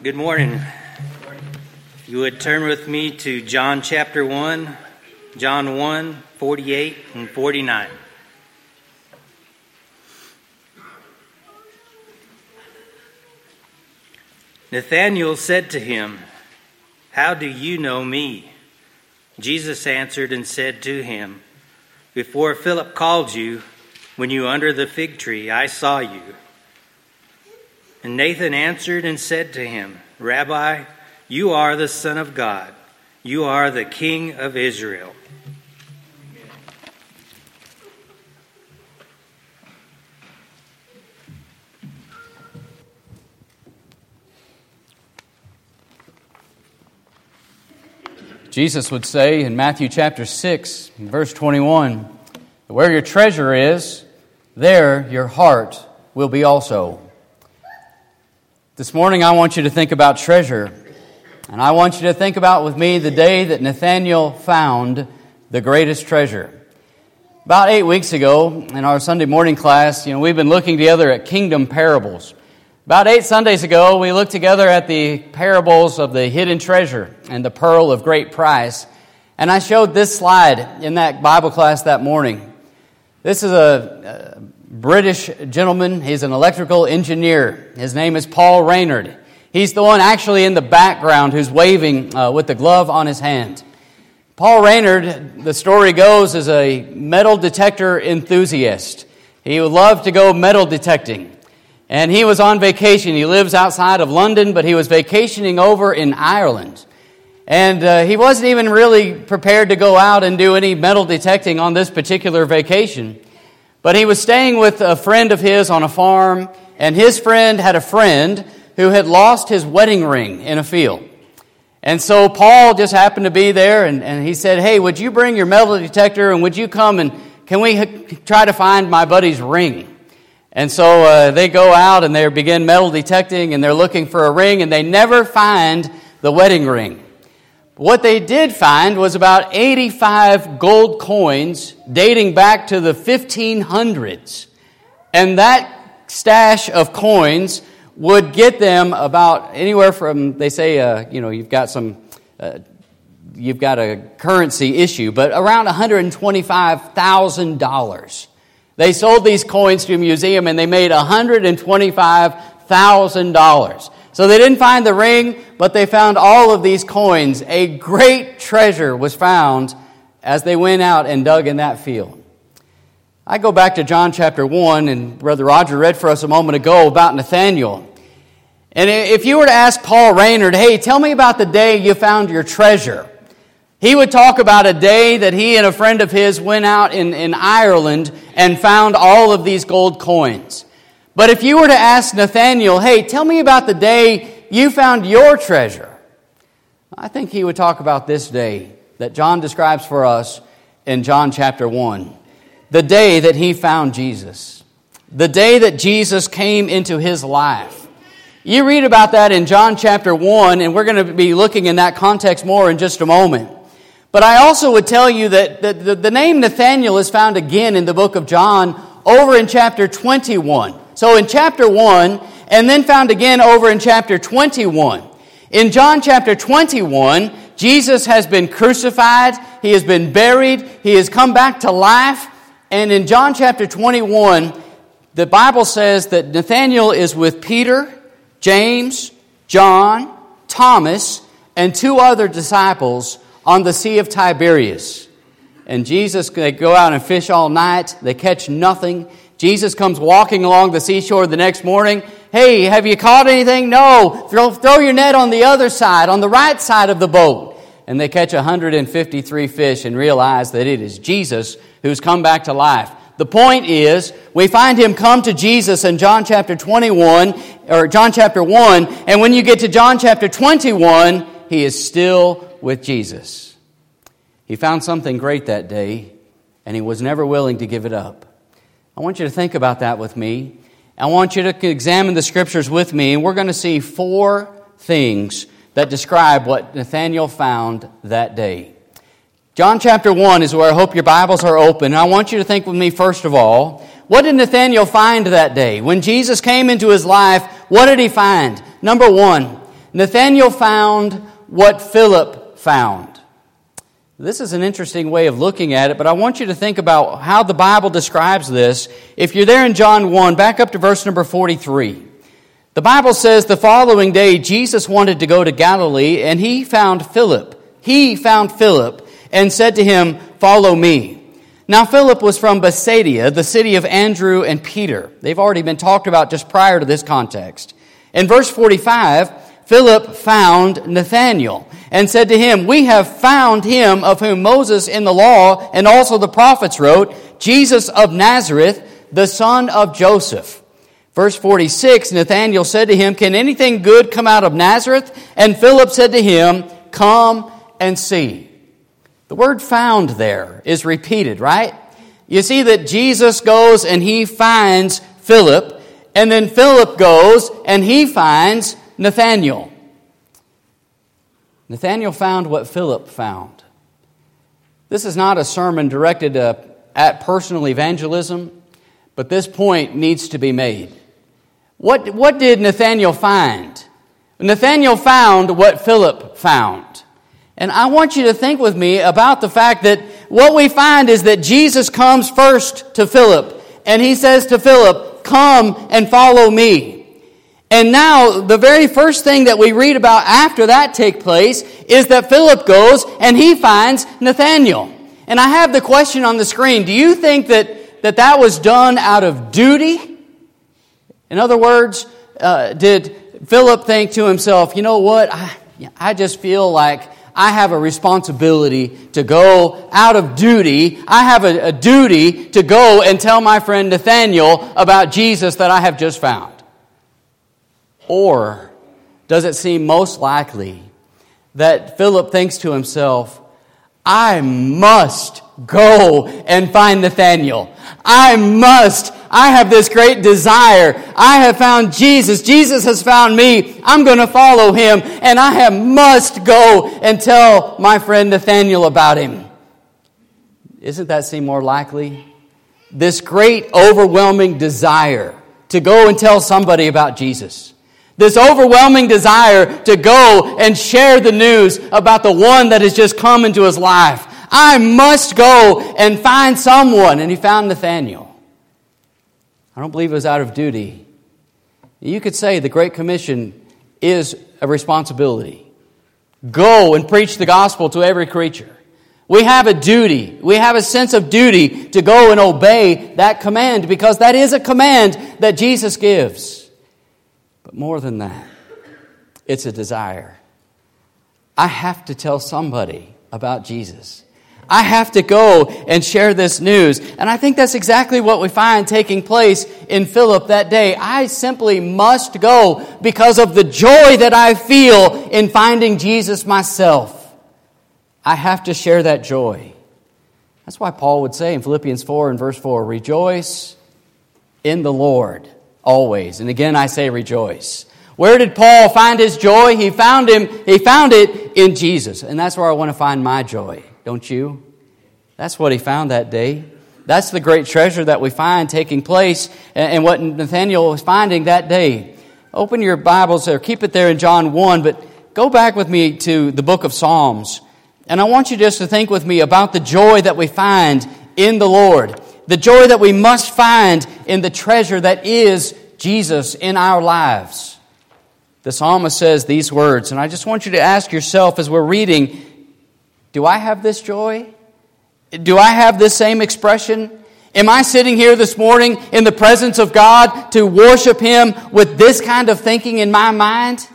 Good morning. You would turn with me to John chapter 1, John 1, 48 and 49. Nathanael said to him, How do you know me? Jesus answered and said to him, Before Philip called you, when you under the fig tree, I saw you. And Nathan answered and said to him, Rabbi, you are the Son of God. You are the King of Israel. Jesus would say in Matthew chapter 6, verse 21, Where your treasure is, there your heart will be also. This morning, I want you to think about treasure. And I want you to think about with me the day that Nathaniel found the greatest treasure. About eight weeks ago, in our Sunday morning class, you know, we've been looking together at kingdom parables. About eight Sundays ago, we looked together at the parables of the hidden treasure and the pearl of great price. And I showed this slide in that Bible class that morning. This is a, British gentleman. He's an electrical engineer. His name is Paul Raynard. He's the one actually in the background who's waving uh, with the glove on his hand. Paul Raynard, the story goes, is a metal detector enthusiast. He would love to go metal detecting. And he was on vacation. He lives outside of London, but he was vacationing over in Ireland. And uh, he wasn't even really prepared to go out and do any metal detecting on this particular vacation. But he was staying with a friend of his on a farm, and his friend had a friend who had lost his wedding ring in a field. And so Paul just happened to be there, and, and he said, Hey, would you bring your metal detector and would you come and can we try to find my buddy's ring? And so uh, they go out and they begin metal detecting and they're looking for a ring, and they never find the wedding ring. What they did find was about 85 gold coins dating back to the 1500s. And that stash of coins would get them about anywhere from, they say, uh, you know, you've got some, uh, you've got a currency issue, but around $125,000. They sold these coins to a museum and they made $125,000. So they didn't find the ring, but they found all of these coins. A great treasure was found as they went out and dug in that field. I go back to John chapter 1, and Brother Roger read for us a moment ago about Nathaniel. And if you were to ask Paul Raynard, hey, tell me about the day you found your treasure, he would talk about a day that he and a friend of his went out in, in Ireland and found all of these gold coins. But if you were to ask Nathaniel, hey, tell me about the day you found your treasure, I think he would talk about this day that John describes for us in John chapter 1. The day that he found Jesus. The day that Jesus came into his life. You read about that in John chapter 1, and we're going to be looking in that context more in just a moment. But I also would tell you that the, name Nathaniel is found again in the book of John over in chapter 21. So in chapter 1, and then found again over in chapter 21. In John chapter 21, Jesus has been crucified, he has been buried, he has come back to life, and in John chapter 21, the Bible says that Nathanael is with Peter, James, John, Thomas, and two other disciples on the Sea of Tiberias. And Jesus, they go out and fish all night, they catch nothing. Jesus comes walking along the seashore the next morning. Hey, have you caught anything? No. Throw, throw your net on the other side, on the right side of the boat. And they catch 153 fish and realize that it is Jesus who's come back to life. The point is, we find him come to Jesus in John chapter 21, or John chapter 1, and when you get to John chapter 21, he is still with Jesus. He found something great that day, and he was never willing to give it up. I want you to think about that with me. I want you to examine the scriptures with me, and we're going to see four things that describe what Nathaniel found that day. John chapter 1 is where I hope your Bibles are open. I want you to think with me, first of all, what did Nathaniel find that day? When Jesus came into his life, what did he find? Number one, Nathanael found what Philip found. This is an interesting way of looking at it, but I want you to think about how the Bible describes this. If you're there in John 1, back up to verse number 43. The Bible says the following day Jesus wanted to go to Galilee and he found Philip. He found Philip and said to him, Follow me. Now, Philip was from Bethsaida, the city of Andrew and Peter. They've already been talked about just prior to this context. In verse 45, Philip found Nathanael and said to him, We have found him of whom Moses in the law and also the prophets wrote, Jesus of Nazareth, the son of Joseph. Verse 46, Nathanael said to him, Can anything good come out of Nazareth? And Philip said to him, Come and see. The word found there is repeated, right? You see that Jesus goes and he finds Philip, and then Philip goes and he finds Nathanael. Nathanael found what Philip found. This is not a sermon directed uh, at personal evangelism, but this point needs to be made. What, what did Nathanael find? Nathanael found what Philip found. And I want you to think with me about the fact that what we find is that Jesus comes first to Philip, and he says to Philip, Come and follow me. And now, the very first thing that we read about after that take place is that Philip goes and he finds Nathanael. And I have the question on the screen Do you think that that, that was done out of duty? In other words, uh, did Philip think to himself, you know what? I, I just feel like I have a responsibility to go out of duty. I have a, a duty to go and tell my friend Nathaniel about Jesus that I have just found. Or does it seem most likely that Philip thinks to himself, I must go and find Nathaniel. I must. I have this great desire. I have found Jesus. Jesus has found me. I'm going to follow him. And I have must go and tell my friend Nathaniel about him. Isn't that seem more likely? This great overwhelming desire to go and tell somebody about Jesus. This overwhelming desire to go and share the news about the one that has just come into his life. I must go and find someone. And he found Nathaniel. I don't believe it was out of duty. You could say the Great Commission is a responsibility. Go and preach the gospel to every creature. We have a duty. We have a sense of duty to go and obey that command because that is a command that Jesus gives. But more than that, it's a desire. I have to tell somebody about Jesus. I have to go and share this news. And I think that's exactly what we find taking place in Philip that day. I simply must go because of the joy that I feel in finding Jesus myself. I have to share that joy. That's why Paul would say in Philippians 4 and verse 4 Rejoice in the Lord always. And again, I say rejoice. Where did Paul find his joy? He found him, he found it in Jesus. And that's where I want to find my joy don't you? That's what he found that day. That's the great treasure that we find taking place and what Nathaniel was finding that day. Open your Bibles there, keep it there in John 1, but go back with me to the book of Psalms. And I want you just to think with me about the joy that we find in the Lord, the joy that we must find in the treasure that is Jesus in our lives. The psalmist says these words, and I just want you to ask yourself as we're reading do I have this joy? Do I have this same expression? Am I sitting here this morning in the presence of God to worship Him with this kind of thinking in my mind?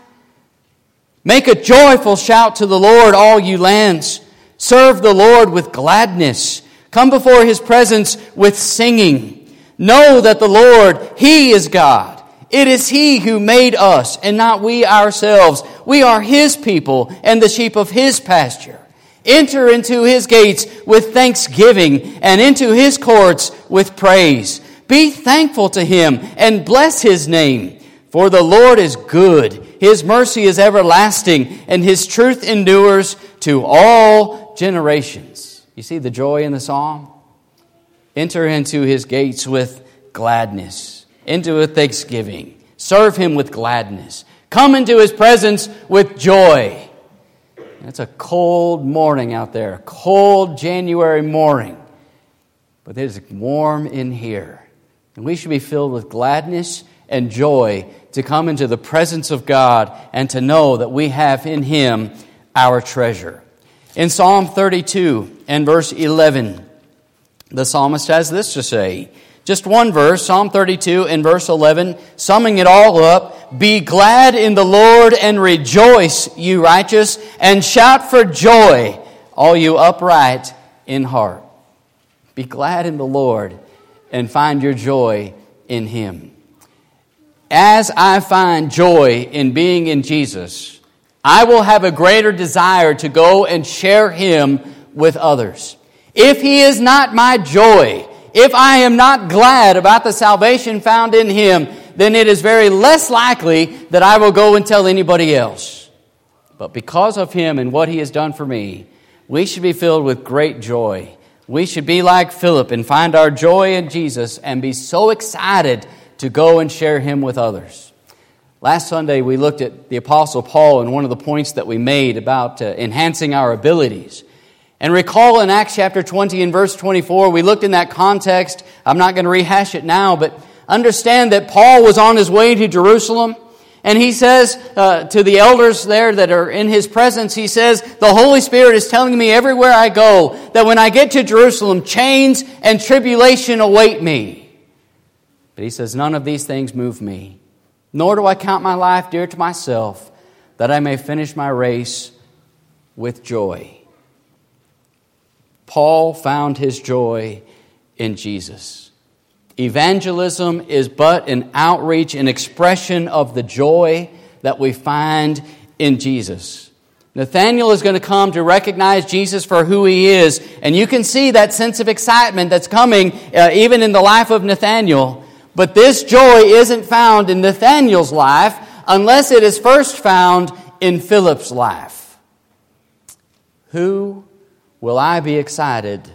Make a joyful shout to the Lord, all you lands. Serve the Lord with gladness. Come before His presence with singing. Know that the Lord, He is God. It is He who made us and not we ourselves. We are His people and the sheep of His pasture. Enter into his gates with thanksgiving and into his courts with praise. Be thankful to him and bless his name. For the Lord is good. His mercy is everlasting and his truth endures to all generations. You see the joy in the psalm? Enter into his gates with gladness, into a thanksgiving. Serve him with gladness. Come into his presence with joy. it's a cold morning out there, a cold January morning. But it is warm in here. And we should be filled with gladness and joy to come into the presence of God and to know that we have in Him our treasure. In Psalm 32 and verse 11, the psalmist has this to say. Just one verse, Psalm 32 and verse 11, summing it all up. Be glad in the Lord and rejoice, you righteous, and shout for joy, all you upright in heart. Be glad in the Lord and find your joy in Him. As I find joy in being in Jesus, I will have a greater desire to go and share Him with others. If He is not my joy, if I am not glad about the salvation found in Him, then it is very less likely that I will go and tell anybody else. But because of Him and what He has done for me, we should be filled with great joy. We should be like Philip and find our joy in Jesus and be so excited to go and share Him with others. Last Sunday, we looked at the Apostle Paul and one of the points that we made about uh, enhancing our abilities. And recall in Acts chapter 20 and verse 24, we looked in that context. I'm not going to rehash it now, but understand that Paul was on his way to Jerusalem. And he says uh, to the elders there that are in his presence, he says, The Holy Spirit is telling me everywhere I go that when I get to Jerusalem, chains and tribulation await me. But he says, None of these things move me, nor do I count my life dear to myself, that I may finish my race with joy. Paul found his joy in Jesus. Evangelism is but an outreach, an expression of the joy that we find in Jesus. Nathaniel is going to come to recognize Jesus for who he is, and you can see that sense of excitement that's coming uh, even in the life of Nathaniel. But this joy isn't found in Nathaniel's life unless it is first found in Philip's life. Who will I be excited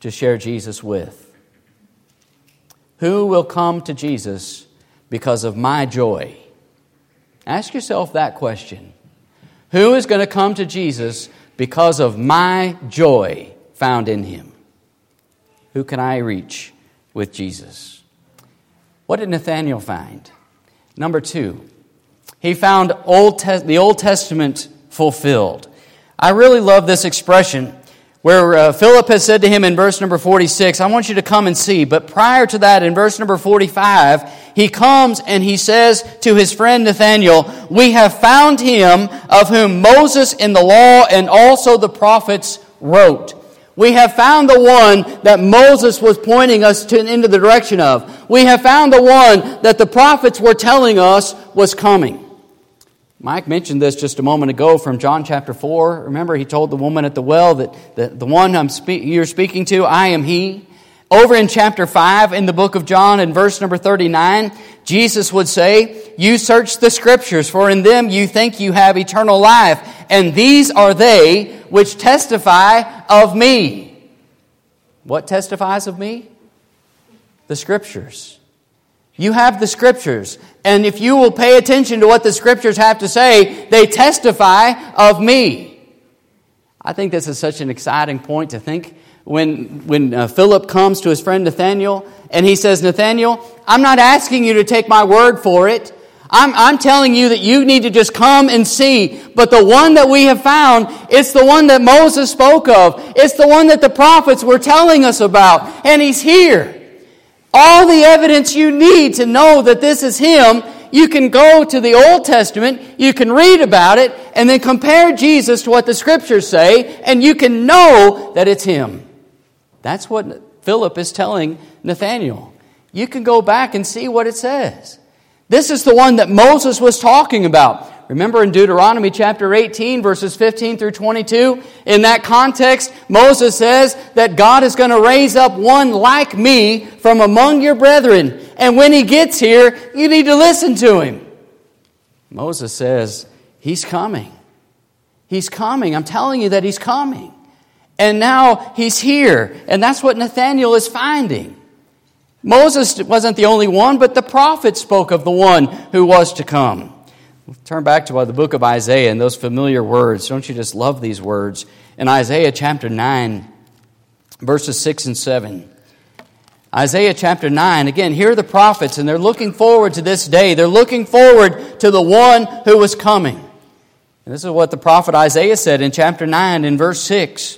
to share Jesus with? Who will come to Jesus because of my joy? Ask yourself that question. Who is going to come to Jesus because of my joy found in him? Who can I reach with Jesus? What did Nathanael find? Number two, he found Old Te- the Old Testament fulfilled. I really love this expression where uh, Philip has said to him in verse number 46, I want you to come and see. But prior to that, in verse number 45, he comes and he says to his friend Nathanael, We have found him of whom Moses in the law and also the prophets wrote. We have found the one that Moses was pointing us to, into the direction of. We have found the one that the prophets were telling us was coming. Mike mentioned this just a moment ago from John chapter 4. Remember, he told the woman at the well that the, the one I'm spe- you're speaking to, I am he. Over in chapter 5 in the book of John, in verse number 39, Jesus would say, You search the scriptures, for in them you think you have eternal life, and these are they which testify of me. What testifies of me? The scriptures. You have the scriptures. And if you will pay attention to what the scriptures have to say, they testify of me. I think this is such an exciting point to think when, when uh, Philip comes to his friend Nathaniel and he says, Nathaniel, I'm not asking you to take my word for it. I'm, I'm telling you that you need to just come and see. But the one that we have found, it's the one that Moses spoke of. It's the one that the prophets were telling us about. And he's here all the evidence you need to know that this is Him, you can go to the Old Testament, you can read about it, and then compare Jesus to what the Scriptures say, and you can know that it's Him. That's what Philip is telling Nathaniel. You can go back and see what it says. This is the one that Moses was talking about. Remember in Deuteronomy chapter 18, verses 15 through 22? In that context, Moses says that God is going to raise up one like me from among your brethren. And when he gets here, you need to listen to him. Moses says, He's coming. He's coming. I'm telling you that he's coming. And now he's here. And that's what Nathaniel is finding. Moses wasn't the only one, but the prophet spoke of the one who was to come. Turn back to uh, the book of Isaiah and those familiar words. Don't you just love these words? In Isaiah chapter 9, verses 6 and 7. Isaiah chapter 9, again, here are the prophets, and they're looking forward to this day. They're looking forward to the one who was coming. And this is what the prophet Isaiah said in chapter 9, in verse 6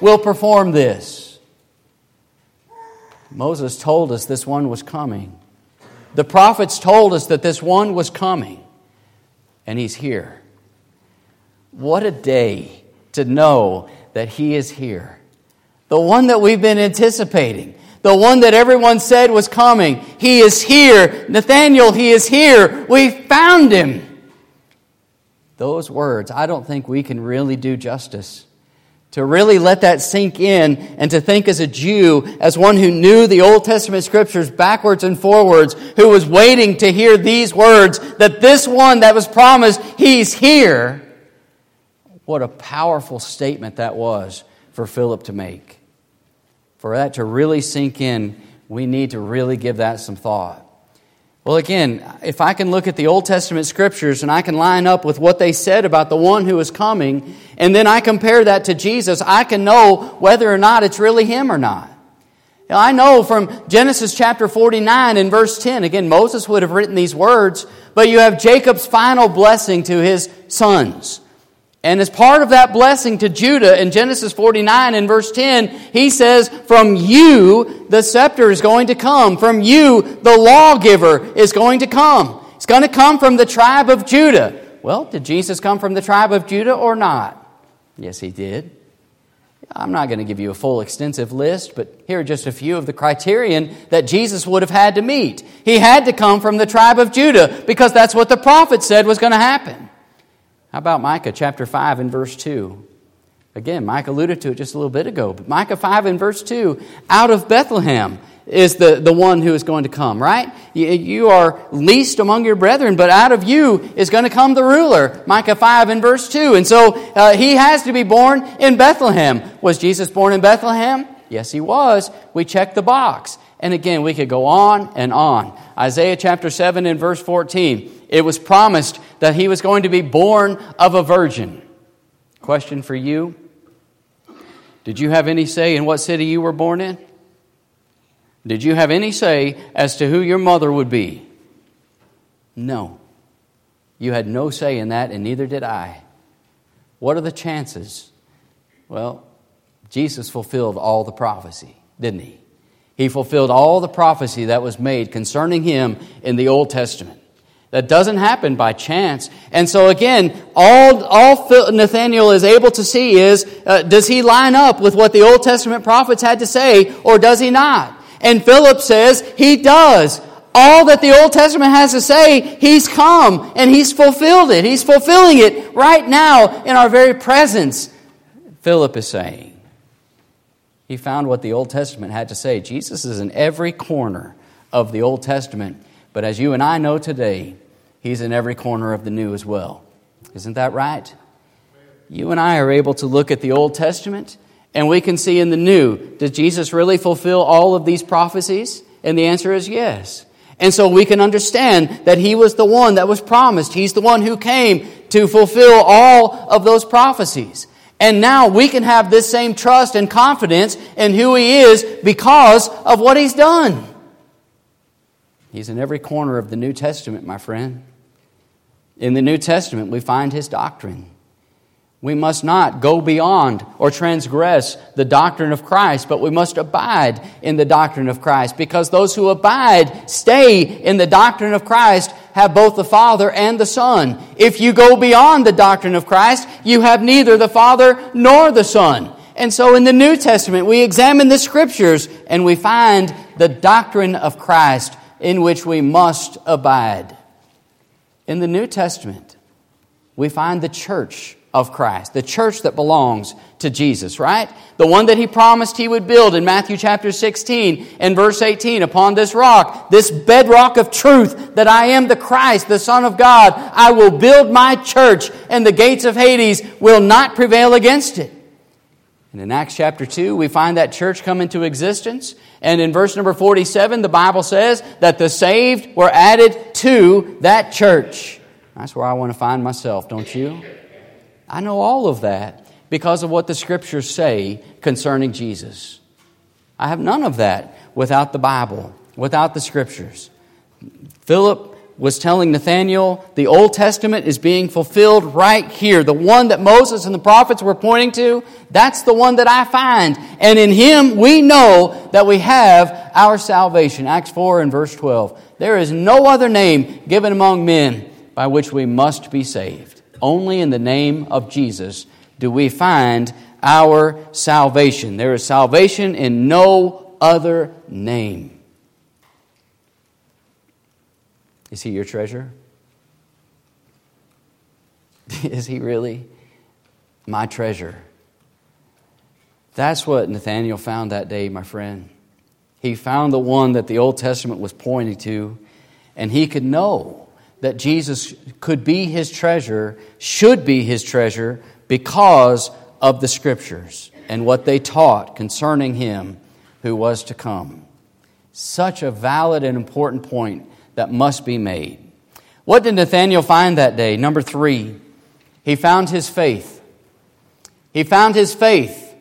will perform this. Moses told us this one was coming. The prophets told us that this one was coming, and he's here. What a day to know that he is here. The one that we've been anticipating the one that everyone said was coming. He is here. Nathaniel, he is here. We found him. Those words, I don't think we can really do justice. To really let that sink in and to think as a Jew, as one who knew the Old Testament scriptures backwards and forwards, who was waiting to hear these words, that this one that was promised, he's here. What a powerful statement that was for Philip to make for that to really sink in, we need to really give that some thought. Well, again, if I can look at the Old Testament scriptures and I can line up with what they said about the one who is coming, and then I compare that to Jesus, I can know whether or not it's really him or not. I know from Genesis chapter 49 and verse 10, again, Moses would have written these words, but you have Jacob's final blessing to his sons. And as part of that blessing to Judah in Genesis 49 and verse 10, he says, From you the scepter is going to come. From you the lawgiver is going to come. It's going to come from the tribe of Judah. Well, did Jesus come from the tribe of Judah or not? Yes, he did. I'm not going to give you a full extensive list, but here are just a few of the criterion that Jesus would have had to meet. He had to come from the tribe of Judah because that's what the prophet said was going to happen. How about Micah chapter 5 and verse 2? Again, Mike alluded to it just a little bit ago, but Micah 5 and verse 2 out of Bethlehem is the, the one who is going to come, right? You, you are least among your brethren, but out of you is going to come the ruler. Micah 5 and verse 2. And so uh, he has to be born in Bethlehem. Was Jesus born in Bethlehem? Yes, he was. We check the box. And again, we could go on and on. Isaiah chapter 7 and verse 14. It was promised that he was going to be born of a virgin. Question for you Did you have any say in what city you were born in? Did you have any say as to who your mother would be? No. You had no say in that, and neither did I. What are the chances? Well, Jesus fulfilled all the prophecy, didn't he? He fulfilled all the prophecy that was made concerning him in the Old Testament. That doesn't happen by chance. And so again, all, all Nathaniel is able to see is, uh, does he line up with what the Old Testament prophets had to say, or does he not? And Philip says he does. All that the Old Testament has to say, he's come and he's fulfilled it. He's fulfilling it right now in our very presence. Philip is saying. He found what the Old Testament had to say. Jesus is in every corner of the Old Testament but as you and I know today, He's in every corner of the new as well. Isn't that right? You and I are able to look at the Old Testament and we can see in the new, did Jesus really fulfill all of these prophecies? And the answer is yes. And so we can understand that He was the one that was promised. He's the one who came to fulfill all of those prophecies. And now we can have this same trust and confidence in who He is because of what He's done. He's in every corner of the New Testament, my friend. In the New Testament, we find his doctrine. We must not go beyond or transgress the doctrine of Christ, but we must abide in the doctrine of Christ because those who abide, stay in the doctrine of Christ, have both the Father and the Son. If you go beyond the doctrine of Christ, you have neither the Father nor the Son. And so in the New Testament, we examine the Scriptures and we find the doctrine of Christ in which we must abide. In the New Testament, we find the church of Christ, the church that belongs to Jesus, right? The one that he promised he would build in Matthew chapter 16 and verse 18 upon this rock, this bedrock of truth that I am the Christ, the Son of God, I will build my church and the gates of Hades will not prevail against it. And in Acts chapter 2, we find that church come into existence. And in verse number 47, the Bible says that the saved were added to that church. That's where I want to find myself, don't you? I know all of that because of what the scriptures say concerning Jesus. I have none of that without the Bible, without the scriptures. Philip was telling Nathanael the Old Testament is being fulfilled right here. The one that Moses and the prophets were pointing to, that's the one that I find. And in him we know that we have our salvation. Acts 4 and verse 12. There is no other name given among men by which we must be saved. Only in the name of Jesus do we find our salvation. There is salvation in no other name. Is he your treasure? is he really my treasure? That's what Nathanael found that day, my friend. He found the one that the Old Testament was pointing to, and he could know that Jesus could be his treasure, should be his treasure, because of the Scriptures and what they taught concerning him who was to come. Such a valid and important point that must be made. What did Nathanael find that day? Number three, he found his faith. He found his faith,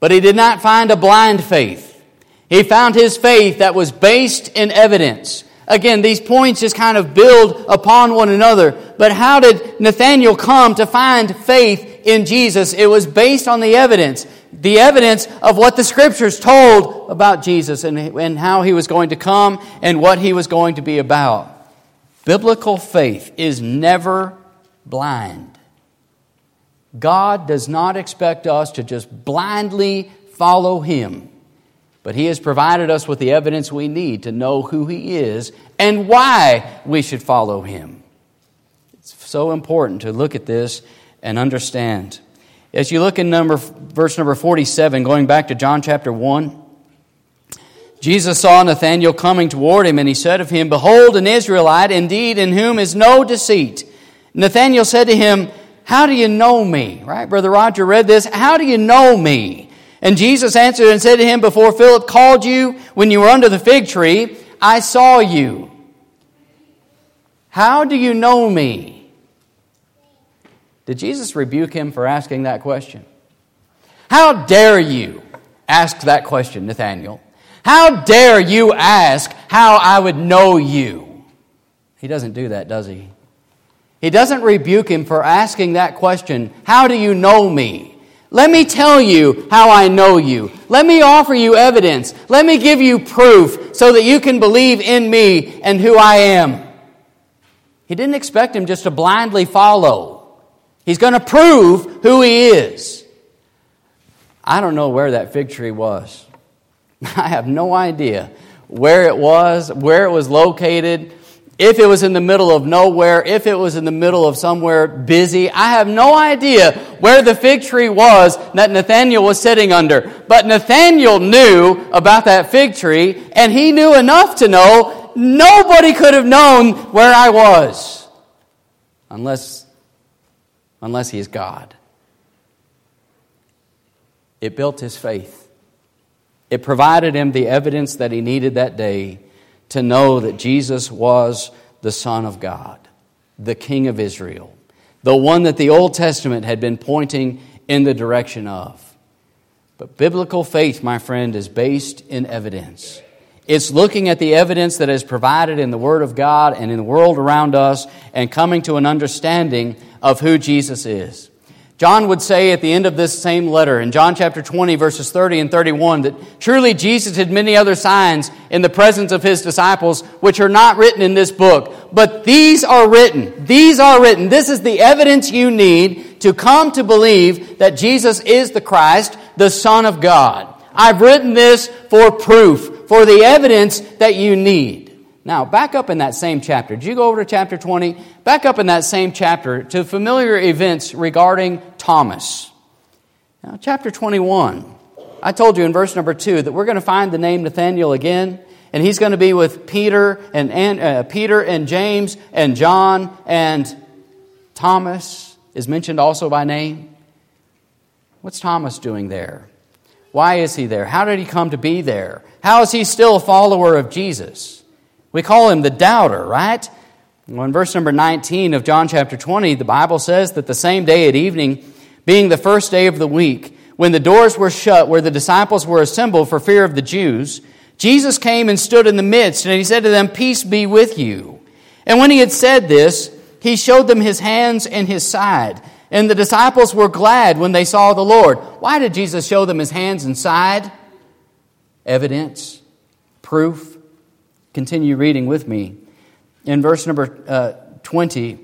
but he did not find a blind faith. He found his faith that was based in evidence. Again, these points just kind of build upon one another. But how did Nathanael come to find faith in Jesus? It was based on the evidence. The evidence of what the scriptures told about Jesus and, and how he was going to come and what he was going to be about. Biblical faith is never blind. God does not expect us to just blindly follow him. But He has provided us with the evidence we need to know who He is and why we should follow Him. It's so important to look at this and understand. As you look in number, verse number 47, going back to John chapter 1, Jesus saw Nathanael coming toward him, and he said of him, Behold, an Israelite, indeed, in whom is no deceit. Nathanael said to him, How do you know me? Right? Brother Roger read this. How do you know me? And Jesus answered and said to him, Before Philip called you, when you were under the fig tree, I saw you. How do you know me? Did Jesus rebuke him for asking that question? How dare you ask that question, Nathanael? How dare you ask how I would know you? He doesn't do that, does he? He doesn't rebuke him for asking that question, How do you know me? Let me tell you how I know you. Let me offer you evidence. Let me give you proof so that you can believe in me and who I am. He didn't expect him just to blindly follow. He's going to prove who he is. I don't know where that fig tree was. I have no idea where it was, where it was located if it was in the middle of nowhere, if it was in the middle of somewhere busy. I have no idea where the fig tree was that Nathaniel was sitting under. But Nathaniel knew about that fig tree, and he knew enough to know nobody could have known where I was. Unless, unless he is God. It built his faith. It provided him the evidence that he needed that day to know that Jesus was the Son of God, the King of Israel, the one that the Old Testament had been pointing in the direction of. But biblical faith, my friend, is based in evidence. It's looking at the evidence that is provided in the Word of God and in the world around us and coming to an understanding of who Jesus is. John would say at the end of this same letter, in John chapter 20, verses 30 and 31, that truly Jesus did many other signs in the presence of his disciples, which are not written in this book. But these are written. These are written. This is the evidence you need to come to believe that Jesus is the Christ, the Son of God. I've written this for proof, for the evidence that you need. Now, back up in that same chapter. Did you go over to chapter 20? Back up in that same chapter to familiar events regarding Thomas. Now, chapter 21. I told you in verse number 2 that we're going to find the name Nathaniel again, and he's going to be with Peter and, and uh, Peter and James and John and Thomas is mentioned also by name. What's Thomas doing there? Why is he there? How did he come to be there? How is he still a follower of Jesus? We call him the doubter, right? Well, in verse number 19 of John chapter 20, the Bible says that the same day at evening, being the first day of the week, when the doors were shut where the disciples were assembled for fear of the Jews, Jesus came and stood in the midst, and he said to them, Peace be with you. And when he had said this, he showed them his hands and his side. And the disciples were glad when they saw the Lord. Why did Jesus show them his hands and side? Evidence, proof. Continue reading with me. In verse number uh, 20,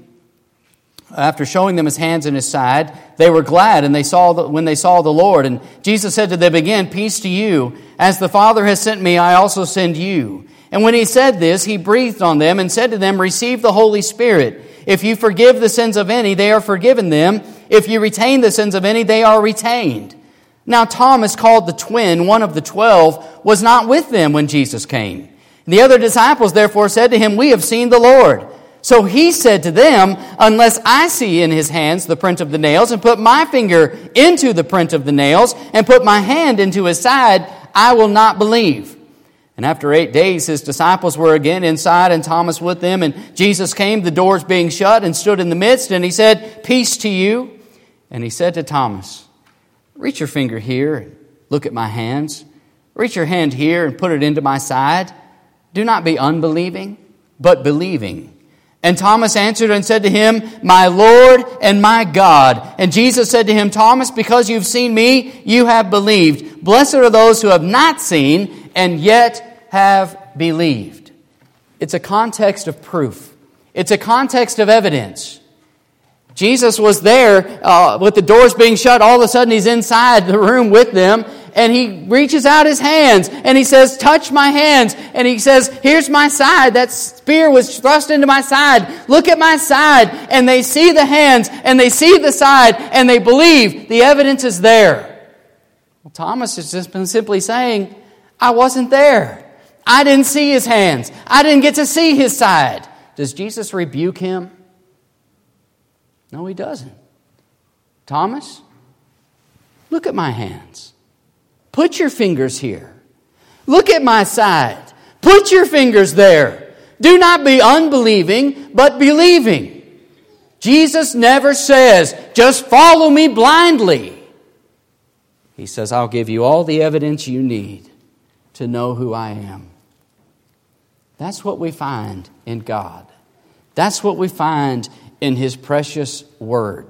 after showing them his hands and his side, they were glad and they saw the, when they saw the Lord. And Jesus said to them again, Peace to you. As the Father has sent me, I also send you. And when he said this, he breathed on them and said to them, Receive the Holy Spirit. If you forgive the sins of any, they are forgiven them. If you retain the sins of any, they are retained. Now, Thomas, called the twin, one of the twelve, was not with them when Jesus came. The other disciples therefore said to him, We have seen the Lord. So he said to them, Unless I see in his hands the print of the nails, and put my finger into the print of the nails, and put my hand into his side, I will not believe. And after eight days, his disciples were again inside, and Thomas with them. And Jesus came, the doors being shut, and stood in the midst. And he said, Peace to you. And he said to Thomas, Reach your finger here and look at my hands. Reach your hand here and put it into my side. Do not be unbelieving, but believing. And Thomas answered and said to him, My Lord and my God. And Jesus said to him, Thomas, because you've seen me, you have believed. Blessed are those who have not seen and yet have believed. It's a context of proof, it's a context of evidence. Jesus was there uh, with the doors being shut. All of a sudden, he's inside the room with them, and he reaches out his hands and he says, Touch my hands. And he says, Here's my side. That spear was thrust into my side. Look at my side. And they see the hands and they see the side and they believe the evidence is there. Well, Thomas has just been simply saying, I wasn't there. I didn't see his hands. I didn't get to see his side. Does Jesus rebuke him? No, he doesn't. Thomas, look at my hands. Put your fingers here. Look at my side. Put your fingers there. Do not be unbelieving, but believing. Jesus never says, just follow me blindly. He says, I'll give you all the evidence you need to know who I am. That's what we find in God. That's what we find in His precious Word.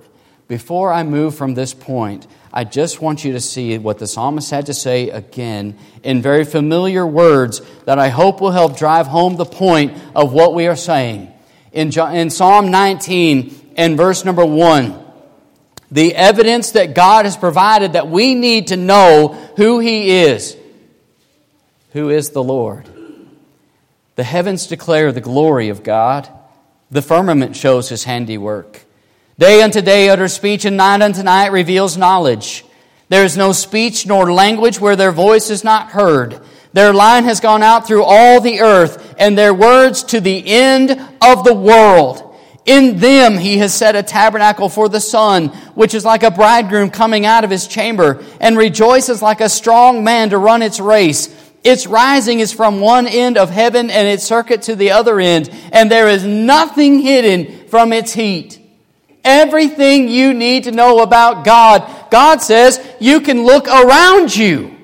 Before I move from this point, I just want you to see what the psalmist had to say again in very familiar words that I hope will help drive home the point of what we are saying. In, in Psalm 19 and verse number 1, the evidence that God has provided that we need to know who He is. Who is the Lord? The heavens declare the glory of God. The firmament shows his handiwork. Day unto day utters speech, and night unto night reveals knowledge. There is no speech nor language where their voice is not heard. Their line has gone out through all the earth, and their words to the end of the world. In them he has set a tabernacle for the sun, which is like a bridegroom coming out of his chamber, and rejoices like a strong man to run its race. Its rising is from one end of heaven and its circuit to the other end, and there is nothing hidden from its heat. Everything you need to know about God, God says you can look around you.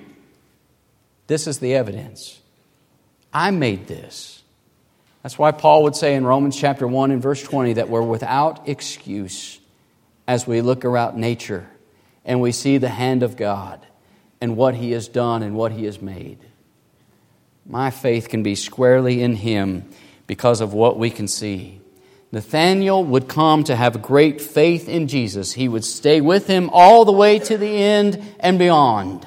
This is the evidence. I made this. That's why Paul would say in Romans chapter 1 and verse 20 that we're without excuse as we look around nature and we see the hand of God and what He has done and what He has made. My faith can be squarely in him because of what we can see. Nathanael would come to have great faith in Jesus. He would stay with him all the way to the end and beyond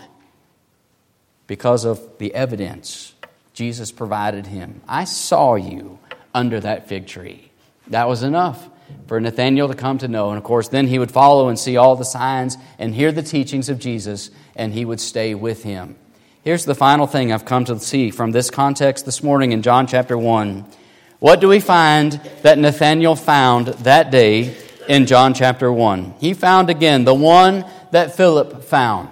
because of the evidence Jesus provided him. I saw you under that fig tree. That was enough for Nathanael to come to know. And of course, then he would follow and see all the signs and hear the teachings of Jesus, and he would stay with him. Here's the final thing I've come to see from this context this morning in John chapter 1. What do we find that Nathanael found that day in John chapter 1? He found again the one that Philip found.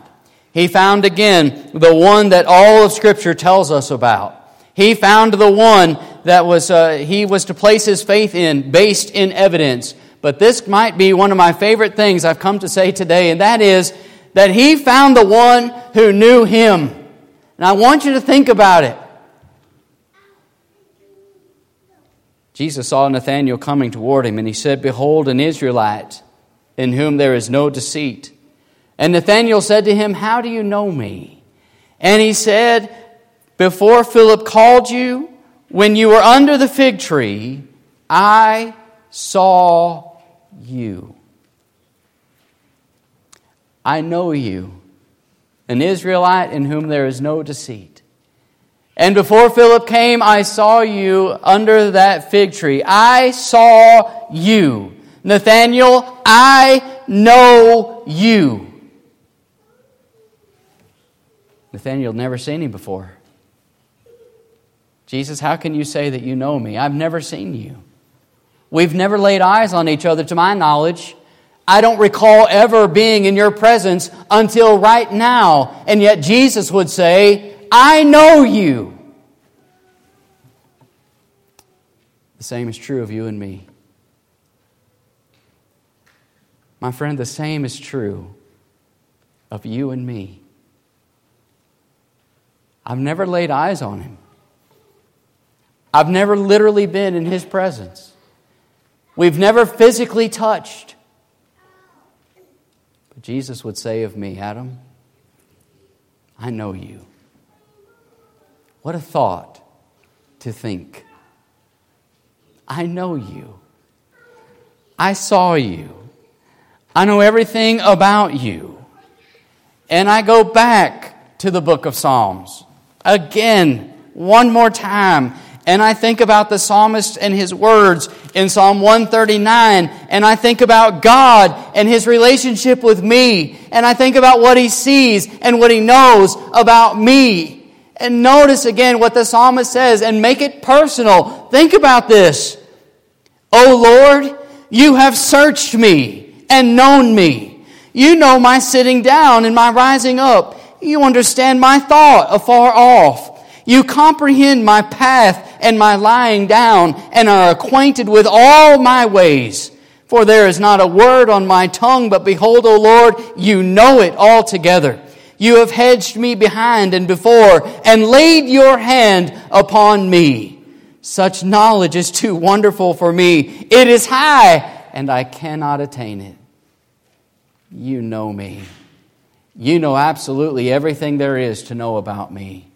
He found again the one that all of Scripture tells us about. He found the one that was, uh, he was to place his faith in based in evidence. But this might be one of my favorite things I've come to say today, and that is that he found the one who knew him. And I want you to think about it. Jesus saw Nathanael coming toward him, and he said, Behold, an Israelite in whom there is no deceit. And Nathanael said to him, How do you know me? And he said, Before Philip called you, when you were under the fig tree, I saw you. I know you, an Israelite in whom there is no deceit. And before Philip came, I saw you under that fig tree. I saw you. Nathanael, I know you. Nathanael had never seen him before. Jesus, how can you say that you know me? I've never seen you. We've never laid eyes on each other, to my knowledge. I don't recall ever being in your presence until right now. And yet Jesus would say, I know you. The same is true of you and me. My friend, the same is true of you and me. I've never laid eyes on him. I've never literally been in his presence. We've never physically touched. But Jesus would say of me, Adam, I know you. What a thought to think. I know you. I saw you. I know everything about you. And I go back to the book of Psalms again, one more time. And I think about the psalmist and his words in Psalm 139. And I think about God and his relationship with me. And I think about what he sees and what he knows about me. And notice again what the psalmist says and make it personal. Think about this. O Lord, you have searched me and known me. You know my sitting down and my rising up. You understand my thought afar off. You comprehend my path and my lying down and are acquainted with all my ways. For there is not a word on my tongue, but behold, O Lord, you know it altogether. You have hedged me behind and before and laid your hand upon me. Such knowledge is too wonderful for me. It is high and I cannot attain it. You know me. You know absolutely everything there is to know about me.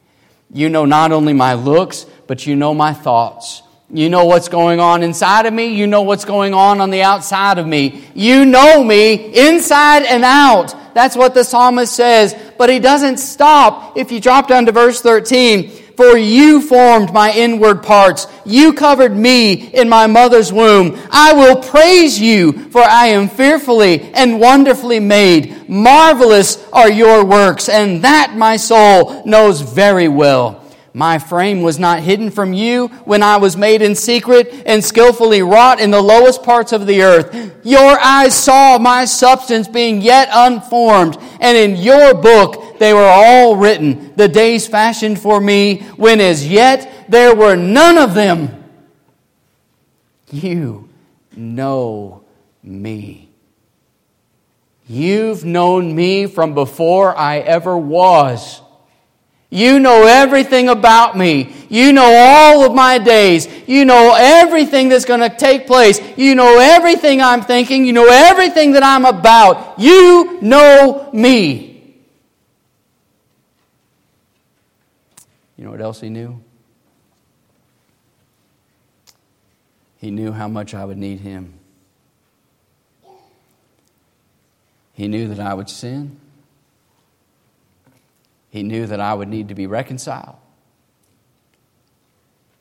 You know not only my looks, but you know my thoughts. You know what's going on inside of me. You know what's going on on the outside of me. You know me inside and out. That's what the psalmist says. But he doesn't stop. If you drop down to verse 13, for you formed my inward parts. You covered me in my mother's womb. I will praise you, for I am fearfully and wonderfully made. Marvelous are your works, and that my soul knows very well. My frame was not hidden from you when I was made in secret and skillfully wrought in the lowest parts of the earth. Your eyes saw my substance being yet unformed, and in your book they were all written, the days fashioned for me, when as yet there were none of them. You know me. You've known me from before I ever was. You know everything about me. You know all of my days. You know everything that's going to take place. You know everything I'm thinking. You know everything that I'm about. You know me. You know what else he knew? He knew how much I would need him. He knew that I would sin. He knew that I would need to be reconciled.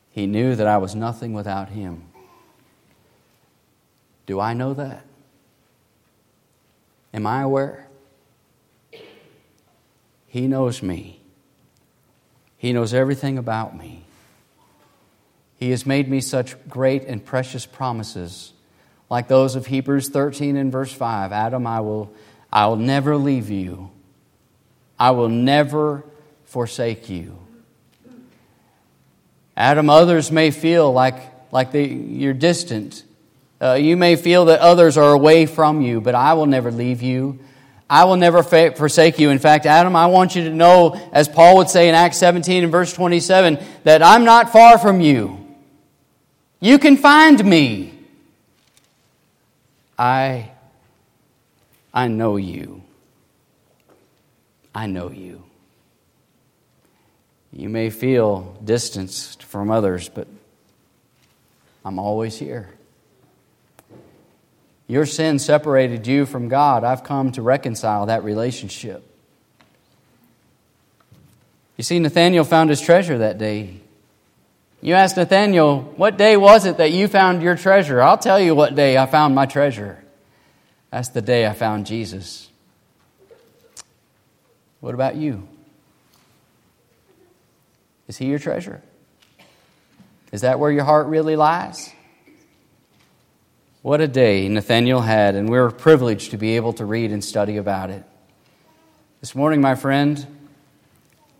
He knew that I was nothing without him. Do I know that? Am I aware? He knows me. He knows everything about me. He has made me such great and precious promises, like those of Hebrews 13 and verse 5. Adam, I will, I will never leave you. I will never forsake you. Adam, others may feel like, like they, you're distant. Uh, you may feel that others are away from you, but I will never leave you. I will never fa- forsake you. In fact, Adam, I want you to know, as Paul would say in Acts 17 and verse 27, that I'm not far from you. You can find me. I, I know you. I know you. You may feel distanced from others, but I'm always here. Your sin separated you from God. I've come to reconcile that relationship. You see, Nathanael found his treasure that day. You asked Nathanael, What day was it that you found your treasure? I'll tell you what day I found my treasure. That's the day I found Jesus. What about you? Is he your treasure? Is that where your heart really lies? What a day Nathanael had, and we're privileged to be able to read and study about it. This morning, my friend,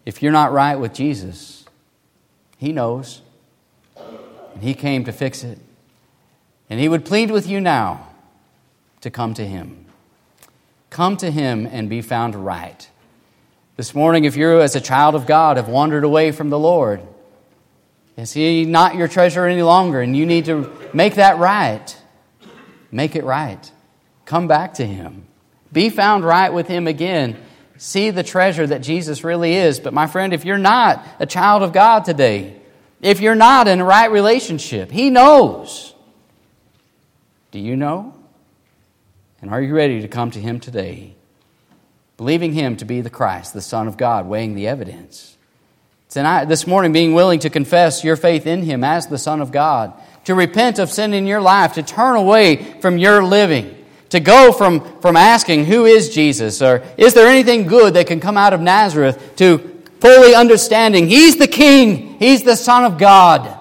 if you're not right with Jesus, He knows. And He came to fix it. And He would plead with you now to come to Him. Come to Him and be found right. This morning, if you, as a child of God, have wandered away from the Lord, is He not your treasure any longer? And you need to make that right. Make it right. Come back to Him. Be found right with Him again. See the treasure that Jesus really is. But, my friend, if you're not a child of God today, if you're not in a right relationship, He knows. Do you know? And are you ready to come to Him today? Believing Him to be the Christ, the Son of God, weighing the evidence. Tonight, this morning, being willing to confess your faith in Him as the Son of God to repent of sin in your life, to turn away from your living, to go from, from asking, Who is Jesus? or Is there anything good that can come out of Nazareth? to fully understanding, He's the King, He's the Son of God.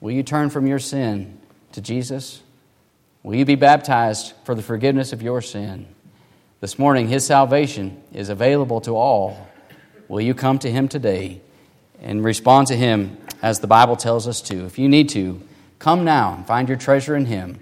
Will you turn from your sin to Jesus? Will you be baptized for the forgiveness of your sin? This morning, His salvation is available to all. Will you come to Him today and respond to Him as the Bible tells us to? If you need to, Come now and find your treasure in Him.